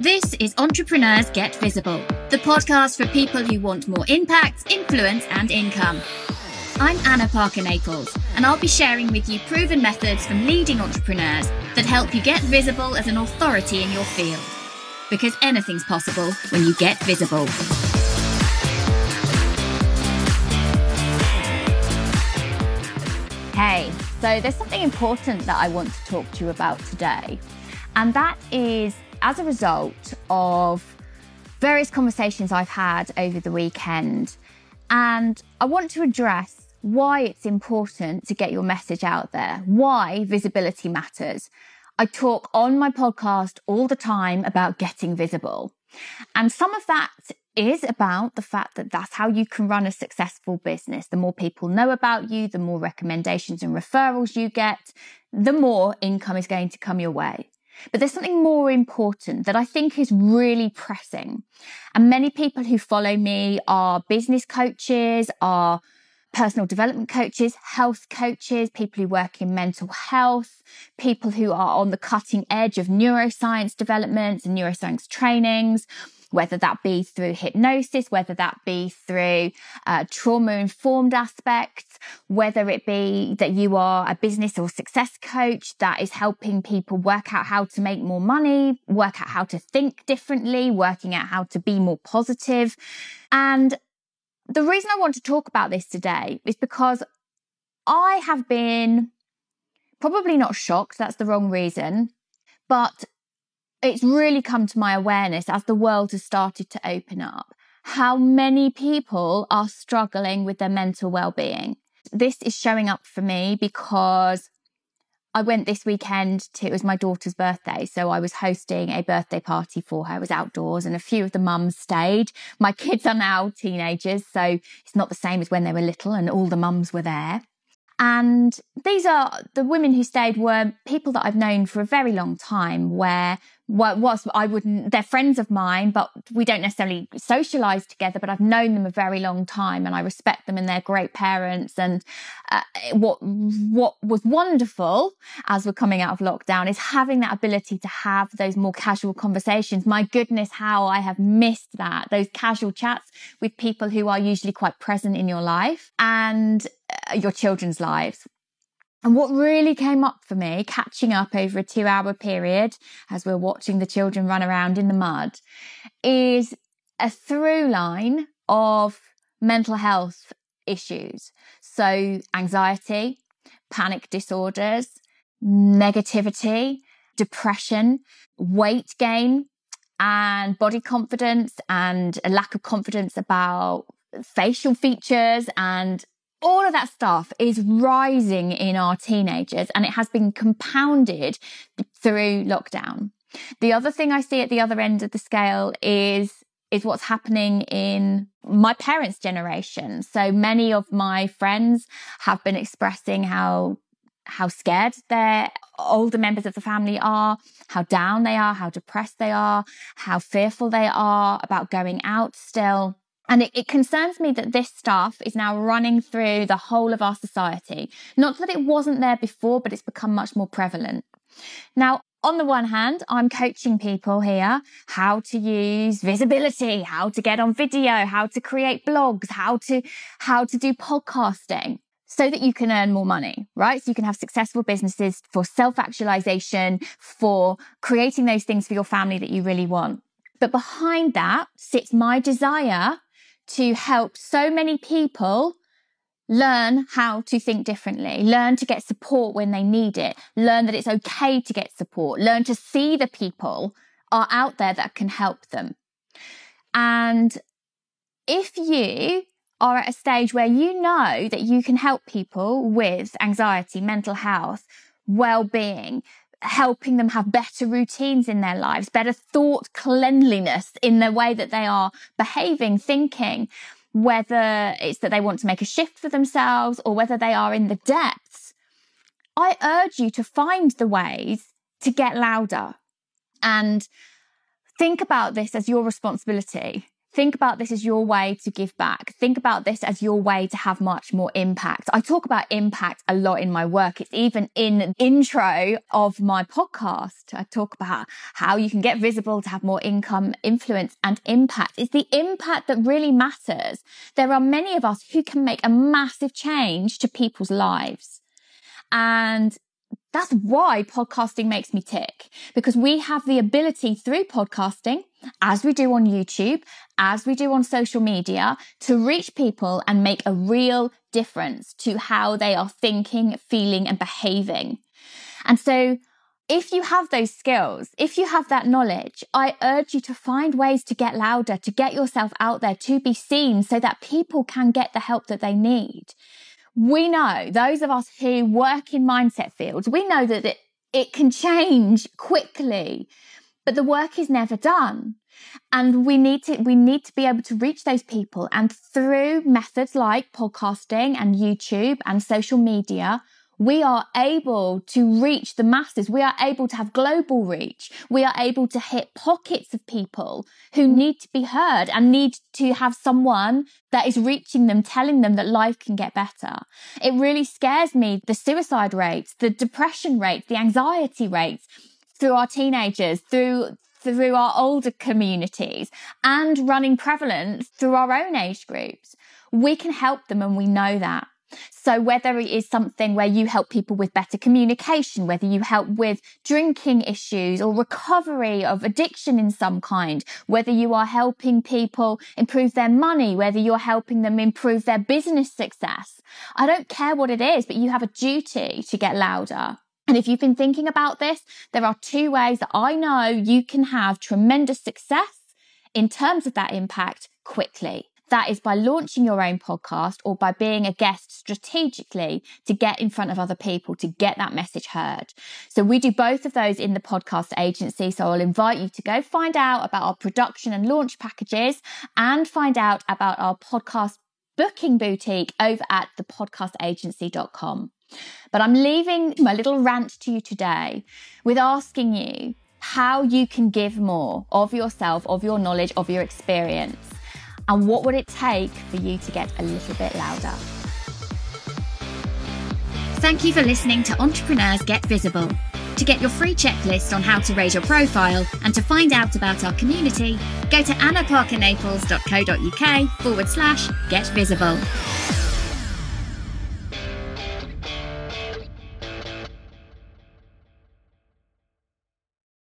This is Entrepreneurs Get Visible, the podcast for people who want more impact, influence, and income. I'm Anna Parker Naples, and I'll be sharing with you proven methods from leading entrepreneurs that help you get visible as an authority in your field. Because anything's possible when you get visible. Hey, so there's something important that I want to talk to you about today, and that is as a result of various conversations I've had over the weekend. And I want to address why it's important to get your message out there, why visibility matters. I talk on my podcast all the time about getting visible. And some of that is about the fact that that's how you can run a successful business. The more people know about you, the more recommendations and referrals you get, the more income is going to come your way. But there's something more important that I think is really pressing. And many people who follow me are business coaches, are personal development coaches, health coaches, people who work in mental health, people who are on the cutting edge of neuroscience developments and neuroscience trainings whether that be through hypnosis, whether that be through uh, trauma informed aspects, whether it be that you are a business or success coach that is helping people work out how to make more money, work out how to think differently, working out how to be more positive. And the reason I want to talk about this today is because I have been probably not shocked, that's the wrong reason, but it's really come to my awareness as the world has started to open up how many people are struggling with their mental well-being. This is showing up for me because I went this weekend to it was my daughter's birthday, so I was hosting a birthday party for her. It was outdoors and a few of the mums stayed. My kids are now teenagers, so it's not the same as when they were little and all the mums were there. And these are the women who stayed were people that I've known for a very long time, where what was I wouldn't they're friends of mine, but we don't necessarily socialize together. But I've known them a very long time, and I respect them and they're great parents. And uh, what what was wonderful as we're coming out of lockdown is having that ability to have those more casual conversations. My goodness, how I have missed that those casual chats with people who are usually quite present in your life and Uh, your children's lives. And what really came up for me, catching up over a two hour period as we're watching the children run around in the mud, is a through line of mental health issues. So, anxiety, panic disorders, negativity, depression, weight gain, and body confidence, and a lack of confidence about facial features and all of that stuff is rising in our teenagers and it has been compounded through lockdown. The other thing I see at the other end of the scale is is what's happening in my parents' generation. So many of my friends have been expressing how how scared their older members of the family are, how down they are, how depressed they are, how fearful they are about going out still. And it, it, concerns me that this stuff is now running through the whole of our society. Not that it wasn't there before, but it's become much more prevalent. Now, on the one hand, I'm coaching people here how to use visibility, how to get on video, how to create blogs, how to, how to do podcasting so that you can earn more money, right? So you can have successful businesses for self actualization, for creating those things for your family that you really want. But behind that sits my desire to help so many people learn how to think differently, learn to get support when they need it, learn that it's okay to get support, learn to see the people are out there that can help them. And if you are at a stage where you know that you can help people with anxiety, mental health, well-being, helping them have better routines in their lives, better thought cleanliness in the way that they are behaving, thinking, whether it's that they want to make a shift for themselves or whether they are in the depths. I urge you to find the ways to get louder and think about this as your responsibility think about this as your way to give back. Think about this as your way to have much more impact. I talk about impact a lot in my work. It's even in the intro of my podcast. I talk about how you can get visible to have more income, influence and impact. It's the impact that really matters. There are many of us who can make a massive change to people's lives. And that's why podcasting makes me tick because we have the ability through podcasting, as we do on YouTube, as we do on social media, to reach people and make a real difference to how they are thinking, feeling, and behaving. And so, if you have those skills, if you have that knowledge, I urge you to find ways to get louder, to get yourself out there, to be seen so that people can get the help that they need we know those of us who work in mindset fields, we know that it, it can change quickly, but the work is never done. And we need to, we need to be able to reach those people. And through methods like podcasting and YouTube and social media, we are able to reach the masses. We are able to have global reach. We are able to hit pockets of people who need to be heard and need to have someone that is reaching them, telling them that life can get better. It really scares me the suicide rates, the depression rates, the anxiety rates through our teenagers, through through our older communities and running prevalent through our own age groups. We can help them and we know that. So whether it is something where you help people with better communication, whether you help with drinking issues or recovery of addiction in some kind, whether you are helping people improve their money, whether you're helping them improve their business success. I don't care what it is, but you have a duty to get louder. And if you've been thinking about this, there are two ways that I know you can have tremendous success in terms of that impact quickly. That is by launching your own podcast or by being a guest strategically to get in front of other people to get that message heard. So we do both of those in the podcast agency. So I'll invite you to go find out about our production and launch packages and find out about our podcast booking boutique over at thepodcastagency.com. But I'm leaving my little rant to you today with asking you how you can give more of yourself, of your knowledge, of your experience and what would it take for you to get a little bit louder? Thank you for listening to Entrepreneurs Get Visible. To get your free checklist on how to raise your profile and to find out about our community, go to annaparkernaples.co.uk forward slash get visible.